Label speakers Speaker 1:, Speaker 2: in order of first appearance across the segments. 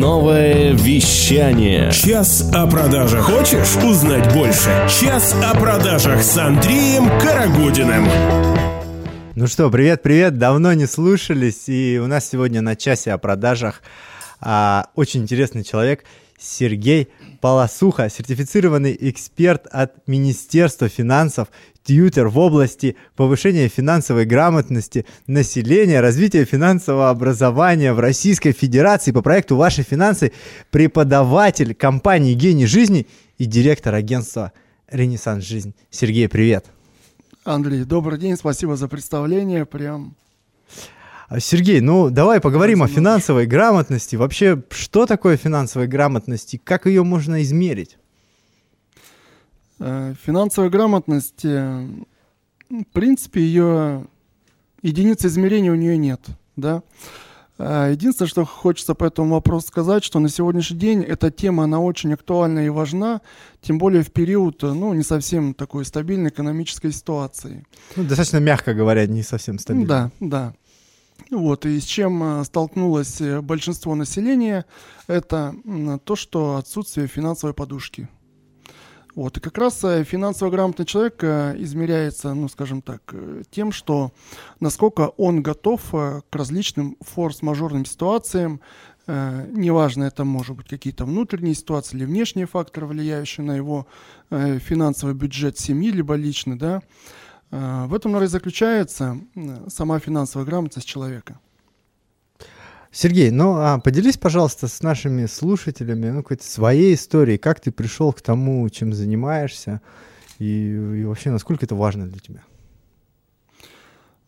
Speaker 1: Новое вещание.
Speaker 2: Час о продажах. Хочешь узнать больше? Час о продажах с Андреем Карагодиным.
Speaker 3: Ну что, привет-привет, давно не слушались, и у нас сегодня на часе о продажах а, очень интересный человек Сергей Полосуха, сертифицированный эксперт от Министерства финансов, тьютер в области повышения финансовой грамотности населения, развития финансового образования в Российской Федерации по проекту «Ваши финансы», преподаватель компании «Гений жизни» и директор агентства «Ренессанс Жизнь». Сергей, привет!
Speaker 4: Андрей, добрый день, спасибо за представление, прям
Speaker 3: Сергей, ну давай поговорим о финансовой грамотности. Вообще, что такое финансовая грамотность и как ее можно измерить?
Speaker 4: Э, финансовая грамотность, э, в принципе, ее единицы измерения у нее нет, да. Э, единственное, что хочется по этому вопросу сказать, что на сегодняшний день эта тема, она очень актуальна и важна, тем более в период, ну, не совсем такой стабильной экономической ситуации.
Speaker 3: Ну, достаточно мягко говоря, не совсем стабильно.
Speaker 4: Да, да. Вот, и с чем столкнулось большинство населения, это то, что отсутствие финансовой подушки – вот, и как раз э, финансово грамотный человек э, измеряется, ну, скажем так, э, тем, что насколько он готов к различным форс-мажорным ситуациям, неважно, это может быть какие-то внутренние ситуации или внешние факторы, влияющие на его финансовый бюджет семьи, либо личный, да, в этом, наверное, заключается сама финансовая грамотность человека.
Speaker 3: Сергей, ну а поделись, пожалуйста, с нашими слушателями ну, какой-то своей историей, как ты пришел к тому, чем занимаешься, и, и вообще, насколько это важно для тебя?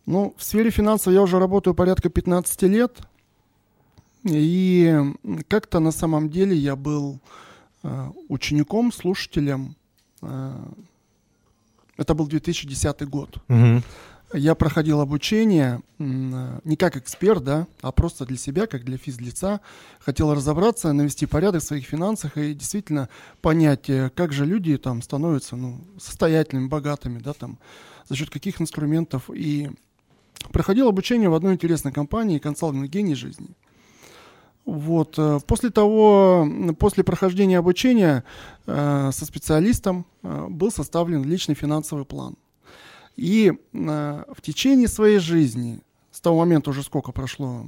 Speaker 4: Ну, в сфере финансов я уже работаю порядка 15 лет, и как-то на самом деле я был э, учеником, слушателем. Э, это был 2010 год. Угу я проходил обучение не как эксперт, да, а просто для себя, как для физлица. Хотел разобраться, навести порядок в своих финансах и действительно понять, э, как же люди там становятся ну, состоятельными, богатыми, да, там, за счет каких инструментов. И проходил обучение в одной интересной компании «Консалтинг гений жизни». Вот. Э, после того, после прохождения обучения э, со специалистом э, был составлен личный финансовый план. И э, в течение своей жизни, с того момента уже сколько прошло,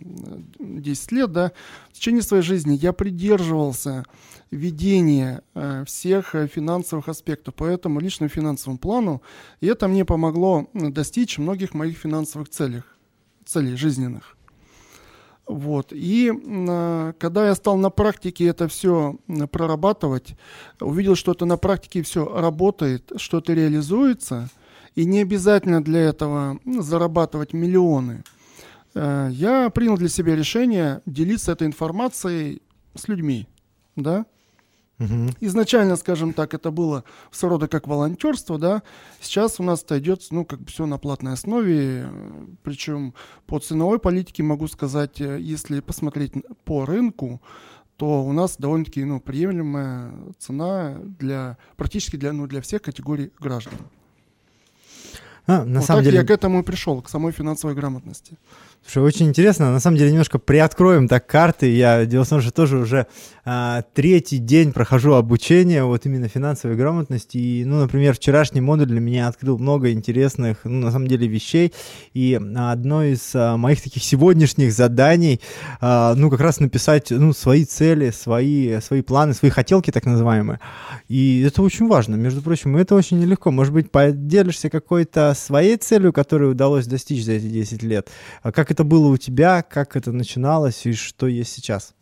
Speaker 4: 10 лет, да, в течение своей жизни я придерживался ведения э, всех финансовых аспектов по этому личному финансовому плану, и это мне помогло достичь многих моих финансовых целей, целей жизненных. Вот. И э, когда я стал на практике это все прорабатывать, увидел, что это на практике все работает, что это реализуется – и не обязательно для этого зарабатывать миллионы. Э, я принял для себя решение делиться этой информацией с людьми, да. Угу. Изначально, скажем так, это было своего рода как волонтерство, да. Сейчас у нас это идет, ну, как бы все на платной основе, причем по ценовой политике могу сказать, э, если посмотреть по рынку, то у нас довольно-таки ну, приемлемая цена для практически для, ну, для всех категорий граждан. А, на вот самом так деле... я к этому и пришел, к самой финансовой грамотности.
Speaker 3: Слушай, очень интересно. На самом деле немножко приоткроем так карты. Я, дело в том, что тоже уже а, третий день прохожу обучение вот именно финансовой грамотности. И, ну, например, вчерашний модуль для меня открыл много интересных, ну, на самом деле, вещей. И одно из а, моих таких сегодняшних заданий, а, ну, как раз написать, ну, свои цели, свои, свои планы, свои хотелки, так называемые. И это очень важно, между прочим, это очень нелегко. Может быть, поделишься какой-то своей целью, которую удалось достичь за эти 10 лет? А как это было у тебя, как это начиналось и что есть сейчас?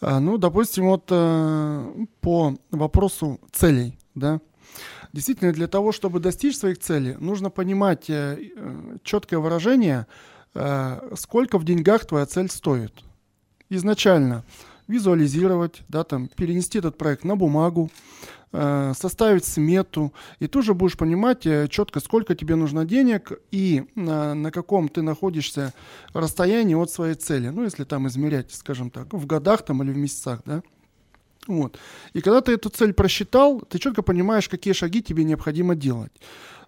Speaker 4: А, ну, допустим, вот э, по вопросу целей, да, действительно для того, чтобы достичь своих целей, нужно понимать э, э четкое выражение, сколько в деньгах твоя цель стоит. Изначально визуализировать, да, там, перенести этот проект на бумагу, составить смету, и ты уже будешь понимать э, четко, сколько тебе нужно денег и на, на каком ты находишься расстоянии от своей цели. Ну, если там измерять, скажем так, в годах там или в месяцах, да. Вот. И когда ты эту цель просчитал, ты четко понимаешь, какие шаги тебе необходимо делать.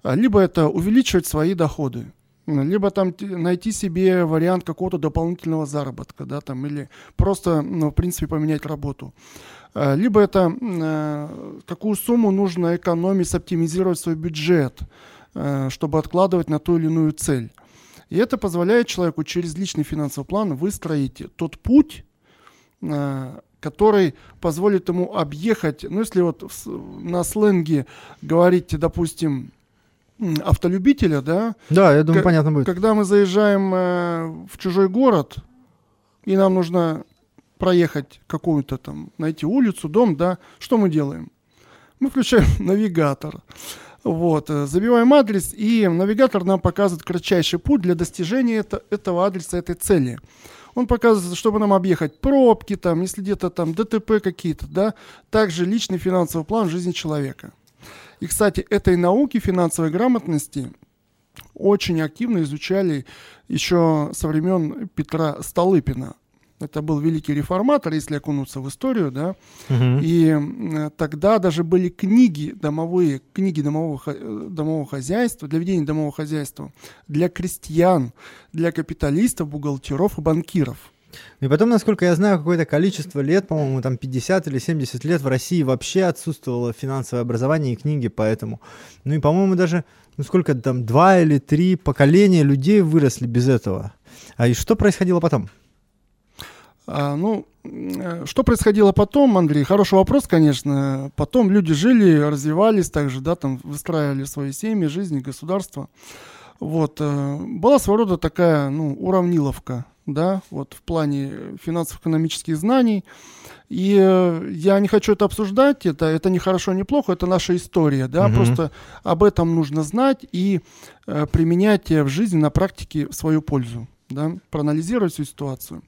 Speaker 4: Либо это увеличивать свои доходы, либо там найти себе вариант какого-то дополнительного заработка, да, там, или просто, ну, в принципе, поменять работу. Э, либо это э, какую сумму нужно экономить, оптимизировать свой бюджет, э, чтобы откладывать на ту или иную цель. И это позволяет человеку через личный финансовый план выстроить тот путь, который позволит ему объехать, ну если вот на сленге говорить, допустим, автолюбителя, да?
Speaker 3: Да, я думаю, понятно будет.
Speaker 4: Когда мы заезжаем э, в чужой город, и нам нужно проехать какую-то там, найти улицу, дом, да, что мы делаем? Мы включаем навигатор. Вот, э, забиваем адрес, и навигатор нам показывает кратчайший путь для достижения это, этого адреса, этой цели. Он показывает, чтобы нам объехать пробки, там, если где-то там ДТП какие-то, да, также личный финансовый план жизни человека. И, кстати, этой науки финансовой грамотности очень активно изучали еще со времен Петра Столыпина. Это был великий реформатор, если окунуться в историю, да. Угу. И э, тогда даже были книги домовые, книги домового, э, домового хозяйства, для ведения домового хозяйства, для крестьян, для капиталистов, бухгалтеров и банкиров.
Speaker 3: И потом, насколько я знаю, какое-то количество лет, по-моему, там 50 или 70 лет в России вообще отсутствовало финансовое образование и книги поэтому. Ну и, по-моему, даже, ну сколько там, два или три поколения людей выросли без этого. А и что происходило потом?
Speaker 4: А, ну, э, что происходило потом, Андрей? Хороший вопрос, конечно. Потом люди жили, развивались также, да, там выстраивали свои семьи, жизни, государство. Вот. Э, была своего рода такая, ну, уравниловка, да, вот в плане финансово-экономических знаний. И э, я не хочу это обсуждать, это, это не хорошо, не плохо, это наша история, да, угу. просто об этом нужно знать и э, применять в жизни, на практике в свою пользу, да, проанализировать всю ситуацию.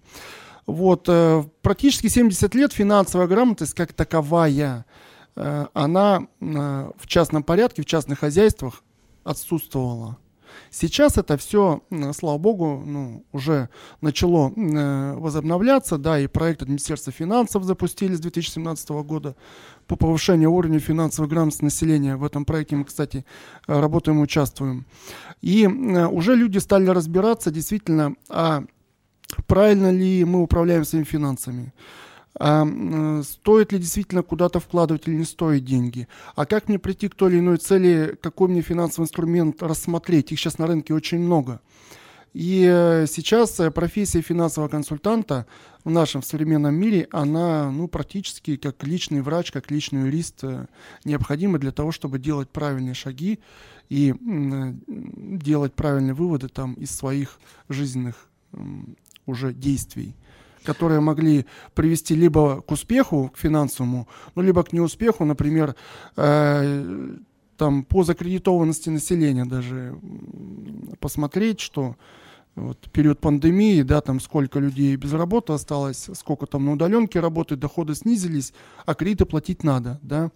Speaker 4: Вот, э, практически 70 лет финансовая грамотность как таковая, э, она э, в частном порядке, в частных хозяйствах отсутствовала. Сейчас это все, слава богу, ну, уже начало э, возобновляться, да, и проект от Министерства финансов запустили с 2017 года по повышению уровня финансовой грамотности населения. В этом проекте мы, кстати, работаем и участвуем. И э, уже люди стали разбираться действительно, а правильно ли мы управляем своими финансами а, стоит ли действительно куда-то вкладывать или не стоит деньги, а как мне прийти к той или иной цели, какой мне финансовый инструмент рассмотреть, их сейчас на рынке очень много. И э, сейчас э, профессия финансового консультанта в нашем современном мире, она ну, практически как личный врач, как личный юрист необходима для того, чтобы делать правильные шаги и делать правильные выводы там, из своих жизненных уже действий которые могли привести либо к успеху, к финансовому, ну, либо к неуспеху, например, э, там, по закредитованности населения даже посмотреть, что вот, период пандемии, да, там сколько людей без работы осталось, сколько там на удаленке работает, доходы снизились, а кредиты платить надо, да.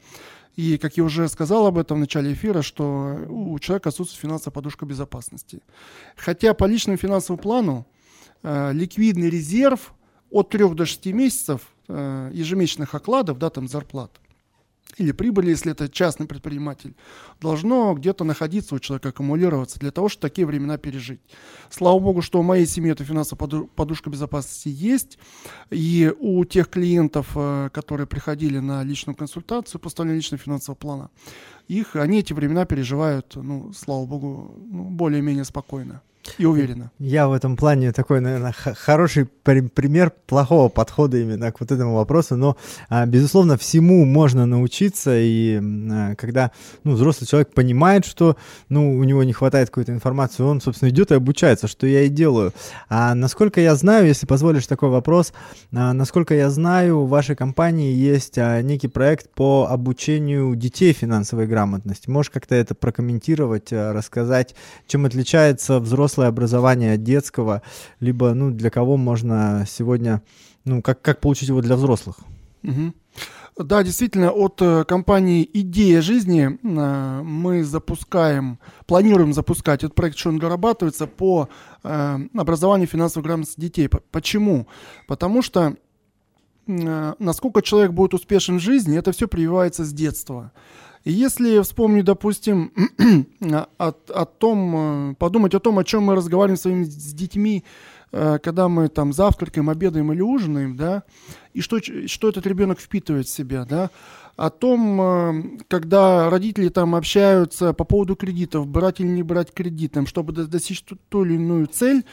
Speaker 4: И, как я уже сказал об этом в начале эфира, что у человека отсутствует финансовая подушка безопасности. Хотя по личному финансовому плану э, ликвидный резерв от 3 до 6 месяцев э, ежемесячных окладов, да, там зарплат, или прибыли, если это частный предприниматель, должно где-то находиться у человека, аккумулироваться для того, чтобы такие времена пережить. Слава богу, что у моей семьи эта финансовая подушка безопасности есть, и у тех клиентов, э, которые приходили на личную консультацию, поставление личного финансового плана, их, они эти времена переживают, ну, слава богу, ну, более-менее спокойно и уверенно.
Speaker 3: Я в этом плане такой, наверное, хороший пример плохого подхода именно к вот этому вопросу, но, а, безусловно, всему можно научиться, и а, когда ну, взрослый человек понимает, что ну, у него не хватает какой-то информации, он, собственно, идет и обучается, что я и делаю. А насколько я знаю, если позволишь такой вопрос, а, насколько я знаю, в вашей компании есть некий проект по обучению детей финансовой грамотности. Можешь как-то это прокомментировать, рассказать, чем отличается взрослый взрослое образование от детского, либо, ну, для кого можно сегодня, ну, как, как получить его для взрослых?
Speaker 4: Угу. Да, действительно, от э, компании «Идея жизни» э, мы запускаем, планируем запускать этот проект, что он дорабатывается по э, образованию финансовой грамотности детей. Почему? Потому что насколько человек будет успешен в жизни, это все прививается с детства. Если вспомнить, допустим, о, о том, э, подумать о том, о чем мы разговариваем своими с детьми, э, когда мы там завтракаем, обедаем или ужинаем, да, и что, что этот ребенок впитывает в себя, да, о том, э, когда родители там общаются по поводу кредитов, брать или не брать кредит, там, чтобы достичь ту, ту или иную цель,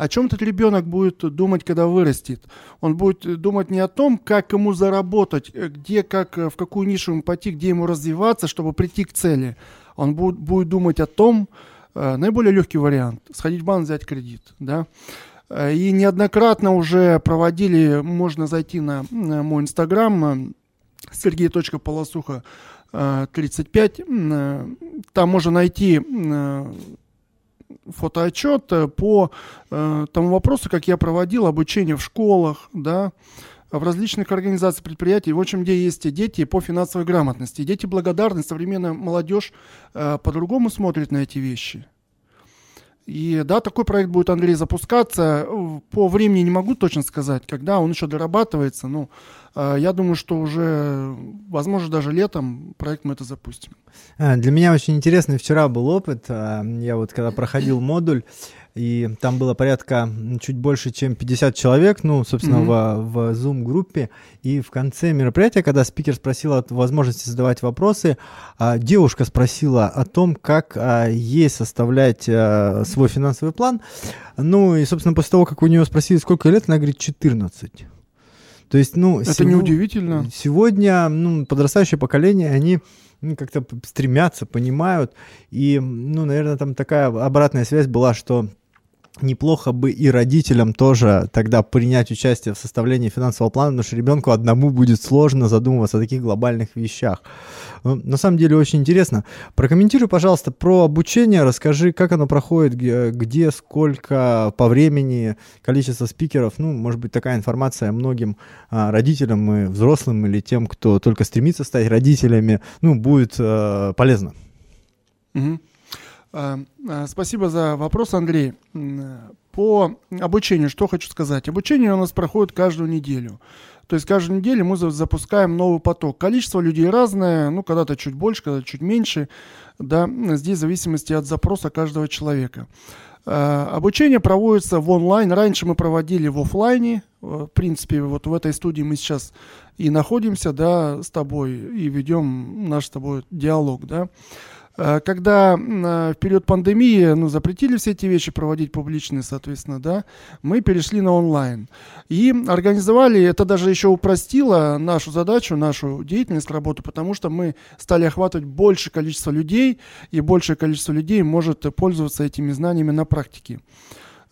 Speaker 4: о чем этот ребенок будет думать, когда вырастет? Он будет думать не о том, как ему заработать, э, где, как, э, в какую нишу ему пойти, где ему развиваться, чтобы прийти к цели. Он будет, будет думать о том, э, наиболее легкий вариант, сходить в банк, взять кредит, да. И неоднократно уже проводили, можно зайти на, мой инстаграм, сергей.полосуха 35. Там можно найти фотоотчет э, по э, тому вопросу, как я проводил обучение в школах, да, в различных организациях, предприятий, в общем, где есть дети по финансовой грамотности. Дети благодарны, современная молодежь э, по-другому смотрит на эти вещи. И да, такой проект будет, Андрей, запускаться. По времени не могу точно сказать, когда он еще дорабатывается. Ну, э, я думаю, что уже, возможно, даже летом проект мы это запустим.
Speaker 3: А, для меня очень интересный вчера был опыт. А, я вот когда проходил модуль, и там было порядка чуть больше, чем 50 человек, ну, собственно, mm-hmm. в, в Zoom-группе, и в конце мероприятия, когда спикер спросил о возможности задавать вопросы, а, девушка спросила о том, как а, ей составлять а, свой финансовый план, ну, и, собственно, после того, как у нее спросили, сколько лет, она говорит, 14. То есть, ну...
Speaker 4: Это сего... неудивительно.
Speaker 3: Сегодня, ну, подрастающее поколение, они ну, как-то стремятся, понимают. И, ну, наверное, там такая обратная связь была, что неплохо бы и родителям тоже тогда принять участие в составлении финансового плана, потому что ребенку одному будет сложно задумываться о таких глобальных вещах. Ну, на самом деле очень интересно. Прокомментируй, пожалуйста, про обучение, расскажи, как оно проходит, где, сколько по времени, количество спикеров, ну, может быть, такая информация многим а, родителям и взрослым или тем, кто только стремится стать родителями, ну, будет а, полезно.
Speaker 4: Угу. А, а, спасибо за вопрос, Андрей. По обучению, что хочу сказать. Обучение у нас проходит каждую неделю. То есть каждую неделю мы запускаем новый поток. Количество людей разное, ну, когда-то чуть больше, когда-то чуть меньше. Да, здесь в зависимости от запроса каждого человека. Обучение проводится в онлайн. Раньше мы проводили в офлайне. В принципе, вот в этой студии мы сейчас и находимся, да, с тобой, и ведем наш с тобой диалог, да. Э, когда в период пандемии ну, запретили все эти вещи проводить публичные, соответственно, да, мы перешли на онлайн. И организовали, это даже еще упростило нашу задачу, нашу деятельность, работу, потому что мы стали охватывать большее количество людей, и большее количество людей может пользоваться этими знаниями на практике.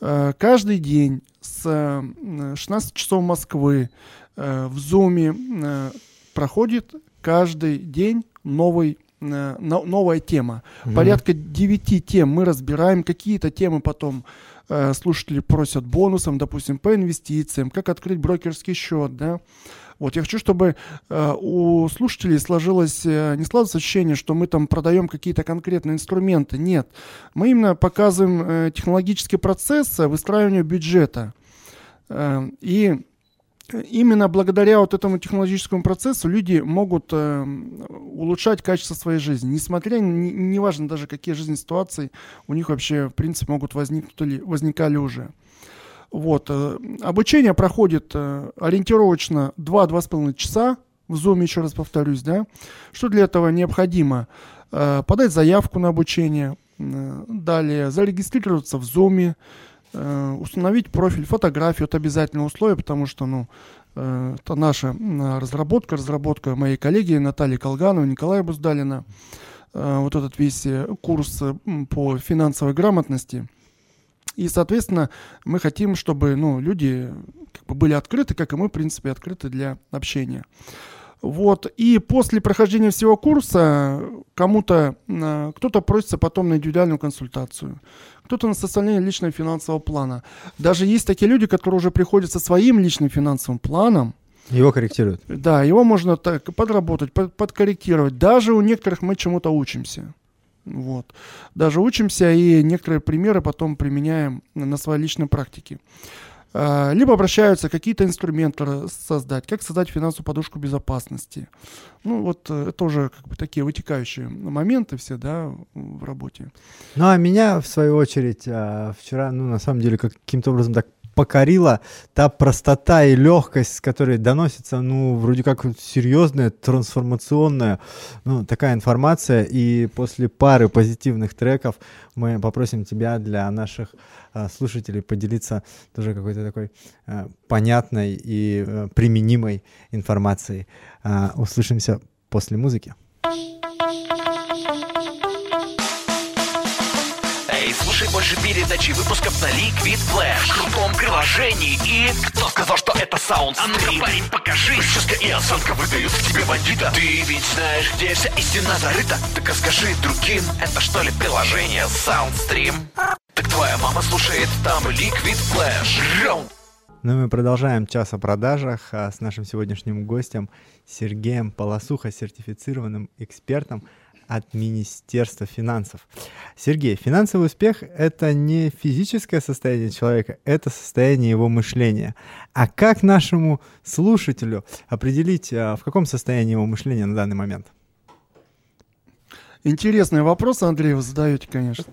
Speaker 4: Э, каждый день с 16 часов Москвы э, в Zoom проходит каждый день новый Э, новая тема. Mm-hmm. Порядка 9 тем мы разбираем. Какие-то темы потом э, слушатели просят бонусом, допустим, по инвестициям, как открыть брокерский счет, да. Вот я хочу, чтобы э, у слушателей сложилось, э, не сложилось ощущение, что мы там продаем какие-то конкретные инструменты. Нет. Мы именно показываем э, технологический процесс выстраивания бюджета. Э, и именно благодаря вот этому технологическому процессу люди могут э, улучшать качество своей жизни, несмотря, не, неважно даже какие жизненные ситуации у них вообще, в принципе, могут возникнуть или возникали уже. Вот. Э, обучение проходит э, ориентировочно 2-2,5 часа, в Zoom, еще раз повторюсь, да. Что для этого необходимо? Э, подать заявку на обучение, э, далее зарегистрироваться в Zoom, установить профиль, фотографию, это обязательное условие, потому что, ну, э, это наша разработка, разработка моей коллеги Натальи Колгановой, Николая Буздалина, э, вот этот весь курс по финансовой грамотности. И, соответственно, мы хотим, чтобы ну, люди как бы были открыты, как и мы, в принципе, открыты для общения. Вот. И после прохождения всего курса кому-то, кто-то просится потом на индивидуальную консультацию кто-то на составление личного финансового плана. Даже есть такие люди, которые уже приходят со своим личным финансовым планом.
Speaker 3: Его корректируют.
Speaker 4: Да, его можно так подработать, под, подкорректировать. Даже у некоторых мы чему-то учимся. Вот. Даже учимся и некоторые примеры потом применяем на своей личной практике. А, либо обращаются какие-то инструменты создать, как создать финансовую подушку безопасности. Ну, вот э, это уже как бы такие вытекающие моменты все, да, в работе.
Speaker 3: Ну, а меня, в свою очередь, а, вчера, ну, на самом деле, каким-то образом так покорила та простота и легкость, с которой доносится, ну, вроде как серьезная, трансформационная, ну, такая информация. И после пары позитивных треков мы попросим тебя для наших а, слушателей поделиться тоже какой-то такой а, понятной и а, применимой информацией. А, услышимся после музыки.
Speaker 5: Слушай больше передачи выпусков на Liquid Flash. В крутом приложении и... Кто сказал, что это саунд А ну-ка, парень, покажи. Прическа и осанка выдают в тебе бандита. Ты ведь знаешь, где вся истина зарыта. Так расскажи другим, это что ли приложение Soundstream? Так твоя мама слушает там Liquid Flash.
Speaker 3: Ну, мы продолжаем час о продажах а, с нашим сегодняшним гостем Сергеем Полосухо, сертифицированным экспертом от Министерства финансов. Сергей, финансовый успех — это не физическое состояние человека, это состояние его мышления. А как нашему слушателю определить, а, в каком состоянии его мышления на данный момент?
Speaker 4: Интересный вопрос, Андрей, вы задаете, конечно.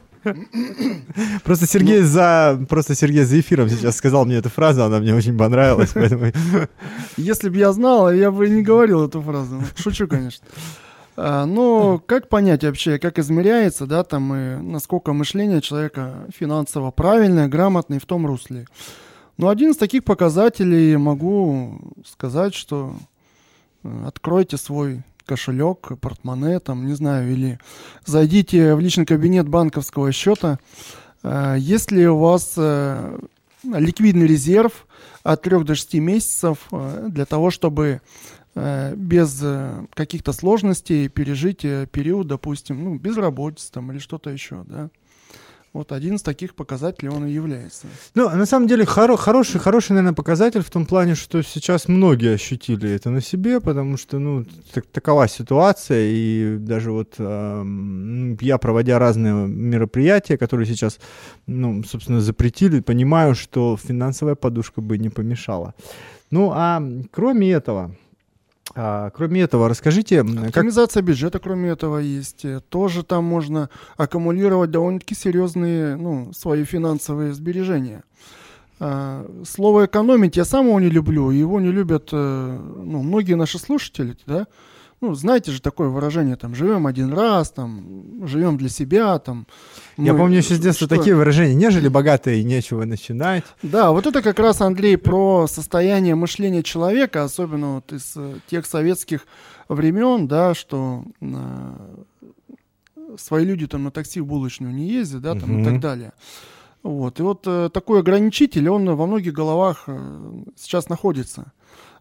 Speaker 3: Просто Сергей ну, за просто Сергей за эфиром сейчас сказал мне эту фразу, она мне очень понравилась, поэтому.
Speaker 4: Если бы я знал, я бы не говорил эту фразу. Шучу, конечно. А, но как понять вообще, как измеряется, да, там, и насколько мышление человека финансово правильное, грамотное в том русле? Ну, один из таких показателей могу сказать, что э, откройте свой кошелек, портмоне, там, не знаю, или зайдите в личный кабинет банковского счета. А, есть ли у вас э, ликвидный резерв от 3 до 6 месяцев э, для того, чтобы без э, каких-то сложностей пережить э, период, допустим, ну, безработицы там или что-то еще, да. Вот один из таких показателей он и является.
Speaker 3: Ну, на самом деле, хоро- хороший, хороший, наверное, показатель в том плане, что сейчас многие ощутили это на себе, потому что, ну, так, такова ситуация, и даже вот э, я, проводя разные мероприятия, которые сейчас, ну, собственно, запретили, понимаю, что финансовая подушка бы не помешала. Ну, а кроме этого, а, кроме этого, расскажите...
Speaker 4: Оптимизация как... бюджета, кроме этого, есть. Тоже там можно аккумулировать довольно-таки серьезные ну, свои финансовые сбережения. А, слово «экономить» я сам его не люблю, его не любят э, ну, многие наши слушатели, да, ну, знаете же такое выражение, там, живем один раз, там, живем для себя, там.
Speaker 3: Мы... Я помню еще с детства что? такие выражения, нежели богатые, нечего начинать.
Speaker 4: Да, вот это как раз, Андрей, про состояние мышления человека, особенно вот из э, тех советских времен, да, что э, свои люди там на такси в булочную не ездят, да, там угу. и так далее. Вот, и вот э, такой ограничитель, он во многих головах э, сейчас находится.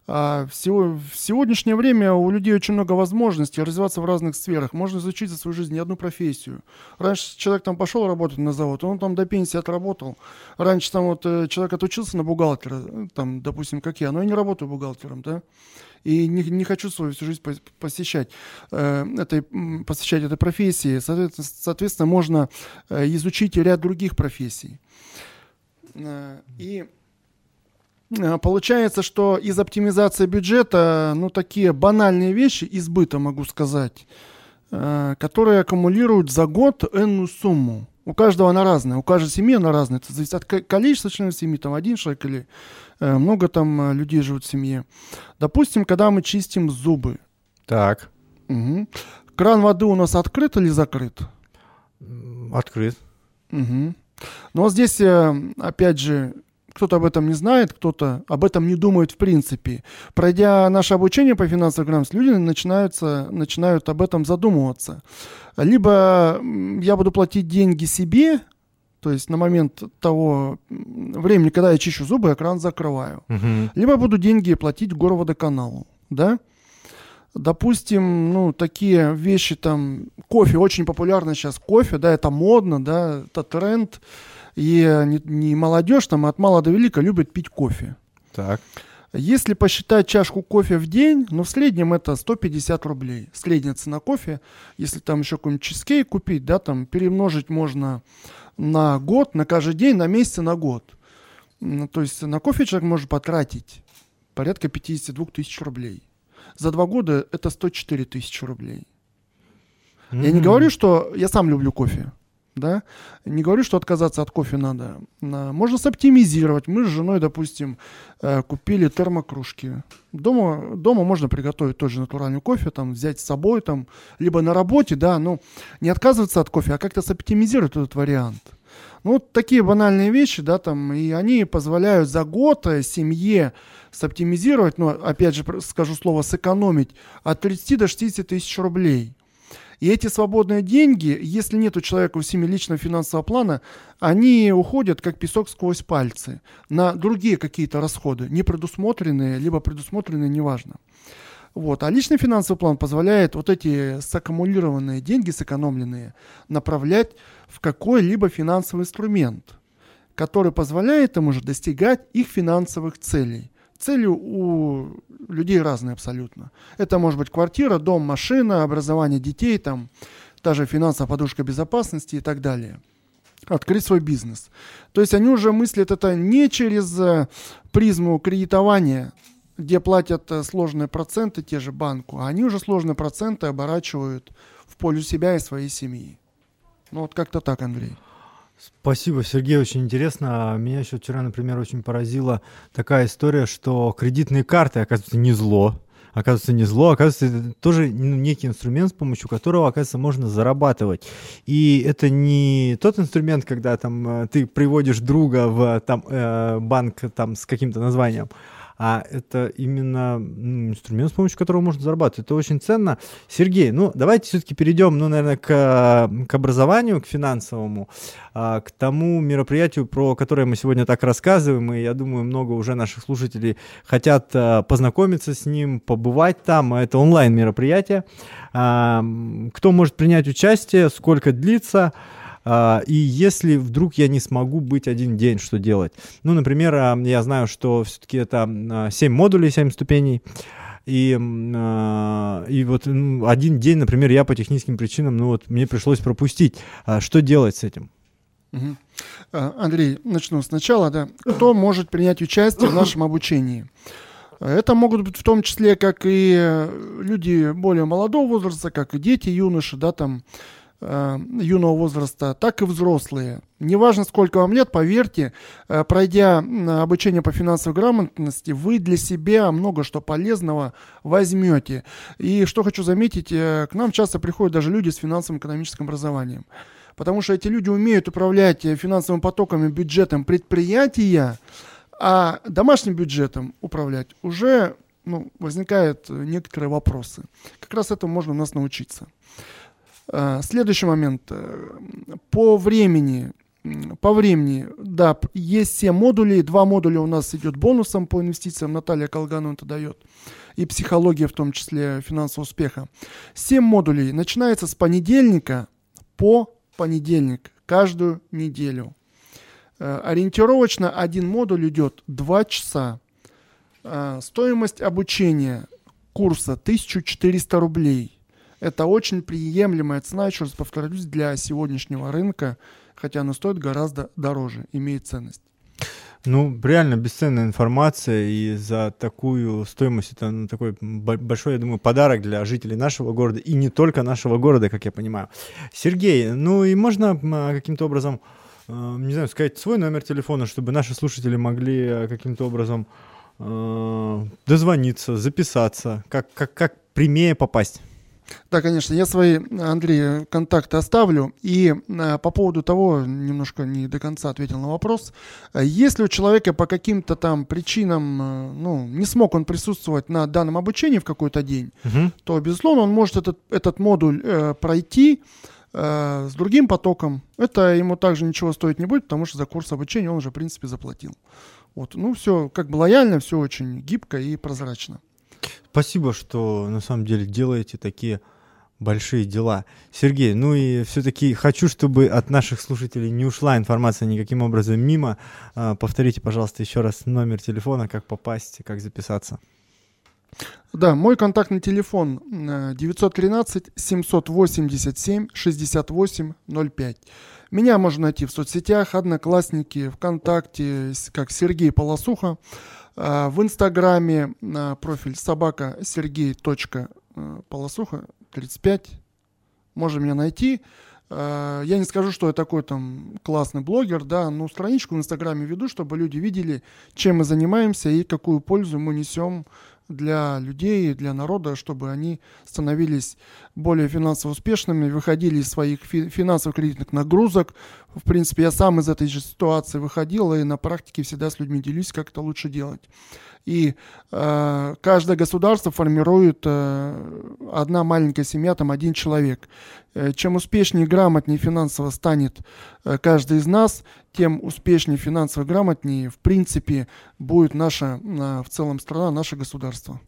Speaker 4: А в, сегодняшнее время у людей очень много возможностей развиваться в разных сферах. Можно изучить за свою жизнь не одну профессию. Раньше человек там пошел работать на завод, он там до пенсии отработал. Раньше там вот э, человек отучился на бухгалтера, э, там, допустим, как я, но я не работаю бухгалтером, да и не, не хочу свою всю жизнь посещать э, этой, посещать этой профессии. Соответственно, соответственно можно э, изучить ряд других профессий. И получается, что из оптимизации бюджета, ну, такие банальные вещи, избыта, могу сказать, э, которые аккумулируют за год энную сумму. У каждого она разная, у каждой семьи она разная. Это зависит от количества членов семьи, там один человек или э, много там людей живут в семье. Допустим, когда мы чистим зубы.
Speaker 3: Так.
Speaker 4: Угу. Кран воды у нас открыт или закрыт?
Speaker 3: Открыт.
Speaker 4: Угу. Но здесь, опять же, кто-то об этом не знает, кто-то об этом не думает в принципе. Пройдя наше обучение по финансовой грамотности, люди начинаются, начинают об этом задумываться. Либо я буду платить деньги себе, то есть на момент того времени, когда я чищу зубы, экран закрываю. Угу. Либо буду деньги платить горводоканалу, да? Допустим, ну, такие вещи там, кофе, очень популярно сейчас кофе, да, это модно, да, это тренд. И не, не молодежь, там от мала до велика любит пить кофе.
Speaker 3: Так.
Speaker 4: Если посчитать чашку кофе в день, ну, в среднем это 150 рублей. Средняя цена кофе. Если там еще какой-нибудь чизкейк купить, да, там перемножить можно на год, на каждый день, на месяц, на год. М, То есть на кофе человек может потратить порядка 52 тысяч рублей. За два года это 104 тысячи рублей. Я не говорю, что я сам люблю кофе. Да? Не говорю, что отказаться от кофе надо. На- Можно соптимизировать. Мы с женой, допустим, э, купили термокружки. Дома, дома можно приготовить тоже натуральный кофе, там, взять с собой, там, либо на работе, да, ну, не отказываться от кофе, а как-то соптимизировать этот вариант. Ну, вот такие банальные вещи, да, там, и они позволяют за год э, семье соптимизировать, ну, опять же, скажу слово, сэкономить от 30 до 60 тысяч рублей. И эти свободные деньги, если нет у человека у семьи личного финансового плана, они уходят как песок сквозь пальцы на другие какие-то расходы, не предусмотренные, либо предусмотренные, неважно. Вот. А личный финансовый план позволяет вот эти саккумулированные деньги, сэкономленные, направлять в какой-либо финансовый инструмент, который позволяет ему же достигать их финансовых целей. Цели у людей разные абсолютно. Это может быть квартира, дом, машина, образование детей, там, та же финансовая подушка безопасности и так далее. Открыть свой бизнес. То есть они уже мыслят это не через э, призму кредитования, где платят э, сложные проценты те же банку, а они уже сложные проценты оборачивают в пользу себя и своей семьи. Ну вот как-то так, Андрей.
Speaker 3: Спасибо, Сергей, очень интересно. Меня еще вчера, например, очень поразила такая история, что кредитные карты, оказывается, не зло. Оказывается, не зло, оказывается, это тоже ну, некий инструмент, с помощью которого, оказывается, можно зарабатывать. И это не тот инструмент, когда там э, ты приводишь друга в там, э, банк там, с каким-то названием, а это именно инструмент, с помощью которого можно зарабатывать. Это очень ценно. Сергей, ну давайте все-таки перейдем, ну, наверное, к, к образованию, к финансовому, а, к тому мероприятию, про которое мы сегодня так рассказываем, и я думаю, много уже наших слушателей хотят а, познакомиться с ним, побывать там. Это. А, м, Кто может принять участие, сколько длится? А, И если вдруг я не смогу быть один день, что делать? Ну, например, а, я знаю, что все-таки это 7 модулей, 7 ступеней. И, а, и вот один день, например, я по техническим причинам, ну вот мне пришлось пропустить. А Что делать с этим?
Speaker 4: А, Андрей, начну сначала, да. Кто может принять участие в нашем обучении? Это могут быть в том числе как и э, люди более молодого возраста, как и дети, юноши, да, там, юного возраста, так и взрослые. Неважно, сколько вам лет, поверьте, э, пройдя обучение по финансовой грамотности, вы для себя много что полезного возьмете. И что хочу заметить, э, к нам часто приходят даже люди с финансовым экономическим образованием. Потому что эти люди умеют управлять э, финансовыми потоками, бюджетом предприятия, а домашним бюджетом управлять уже ну, возникают э, некоторые вопросы. Как раз этому можно у нас научиться. А, Следующий момент. э, По времени. По времени, да, есть 7 модулей. Два модуля у нас идет бонусом по инвестициям. Наталья Колганова это дает. И психология, в том числе финансового успеха. 7 модулей. Начинается с понедельника по понедельник. Каждую неделю. Э, Ориентировочно один модуль идет 2 часа. Э, Стоимость обучения курса 1400 рублей. Это очень приемлемая цена, еще раз повторюсь, для сегодняшнего рынка, хотя она стоит гораздо дороже, имеет ценность.
Speaker 3: Ну, реально бесценная информация, и за такую стоимость это ну, такой бо- большой, я думаю, подарок для жителей нашего города, и не только нашего города, как я понимаю. Сергей, ну и можно а, каким-то образом, э, не знаю, сказать свой номер телефона, чтобы наши слушатели могли э, каким-то образом э, дозвониться, записаться, как, как, как прямее попасть?
Speaker 4: Да, конечно, я свои, Андрей, контакты оставлю. И э, по поводу того, немножко не до конца ответил на вопрос. Если у человека по каким-то там причинам, э, ну, не смог он присутствовать на данном обучении в какой-то день,
Speaker 3: Мгм.
Speaker 4: то, безусловно, он может этот, этот модуль э, пройти э, с другим потоком. Это ему также ничего стоить не будет, потому что за курс обучения он уже, в принципе, заплатил. Вот. Ну, все как бы лояльно, все очень гибко и прозрачно.
Speaker 3: Спасибо, что на самом деле делаете такие большие дела. Сергей, ну и все-таки хочу, чтобы от наших слушателей не ушла информация никаким образом мимо. А, Повторите, пожалуйста, еще раз номер телефона, как попасть, как записаться.
Speaker 4: Да, мой контактный телефон э, 913 787 68 05. Меня можно найти в соцсетях, Одноклассники, ВКонтакте, как Сергей Полосуха. А, В Инстаграме на профиль собака Сергей э, Полосуха 35. Можно меня найти. А, Я не скажу, что я такой там классный блогер, да, но страничку в Инстаграме веду, чтобы люди видели, чем мы занимаемся и какую пользу мы несем для людей, для народа, чтобы они становились более финансово успешными, выходили из своих фи- финансово-кредитных нагрузок. В принципе, я сам из этой же ситуации выходил и на практике всегда с людьми делюсь, как это лучше делать. И э, каждое государство формирует э, одна маленькая семья, там один человек. Э, чем успешнее и грамотнее финансово станет э, каждый из нас, тем успешнее финансово грамотнее, в принципе, будет наша э, в целом страна, наше государство.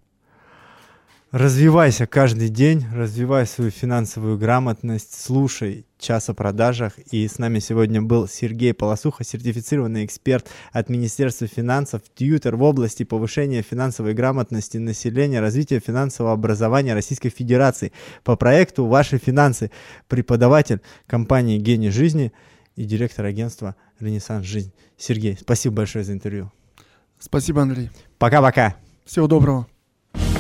Speaker 3: Развивайся каждый день, развивай свою финансовую грамотность, слушай час о продажах. И с нами сегодня был Сергей Полосуха, сертифицированный эксперт от Министерства финансов, тьютер в области повышения финансовой грамотности населения, развития финансового образования Российской Федерации по проекту «Ваши финансы», преподаватель компании «Гений жизни» и директор агентства «Ренессанс Жизнь». Сергей, спасибо большое за интервью.
Speaker 4: Спасибо, Андрей.
Speaker 3: Пока-пока.
Speaker 4: Всего доброго.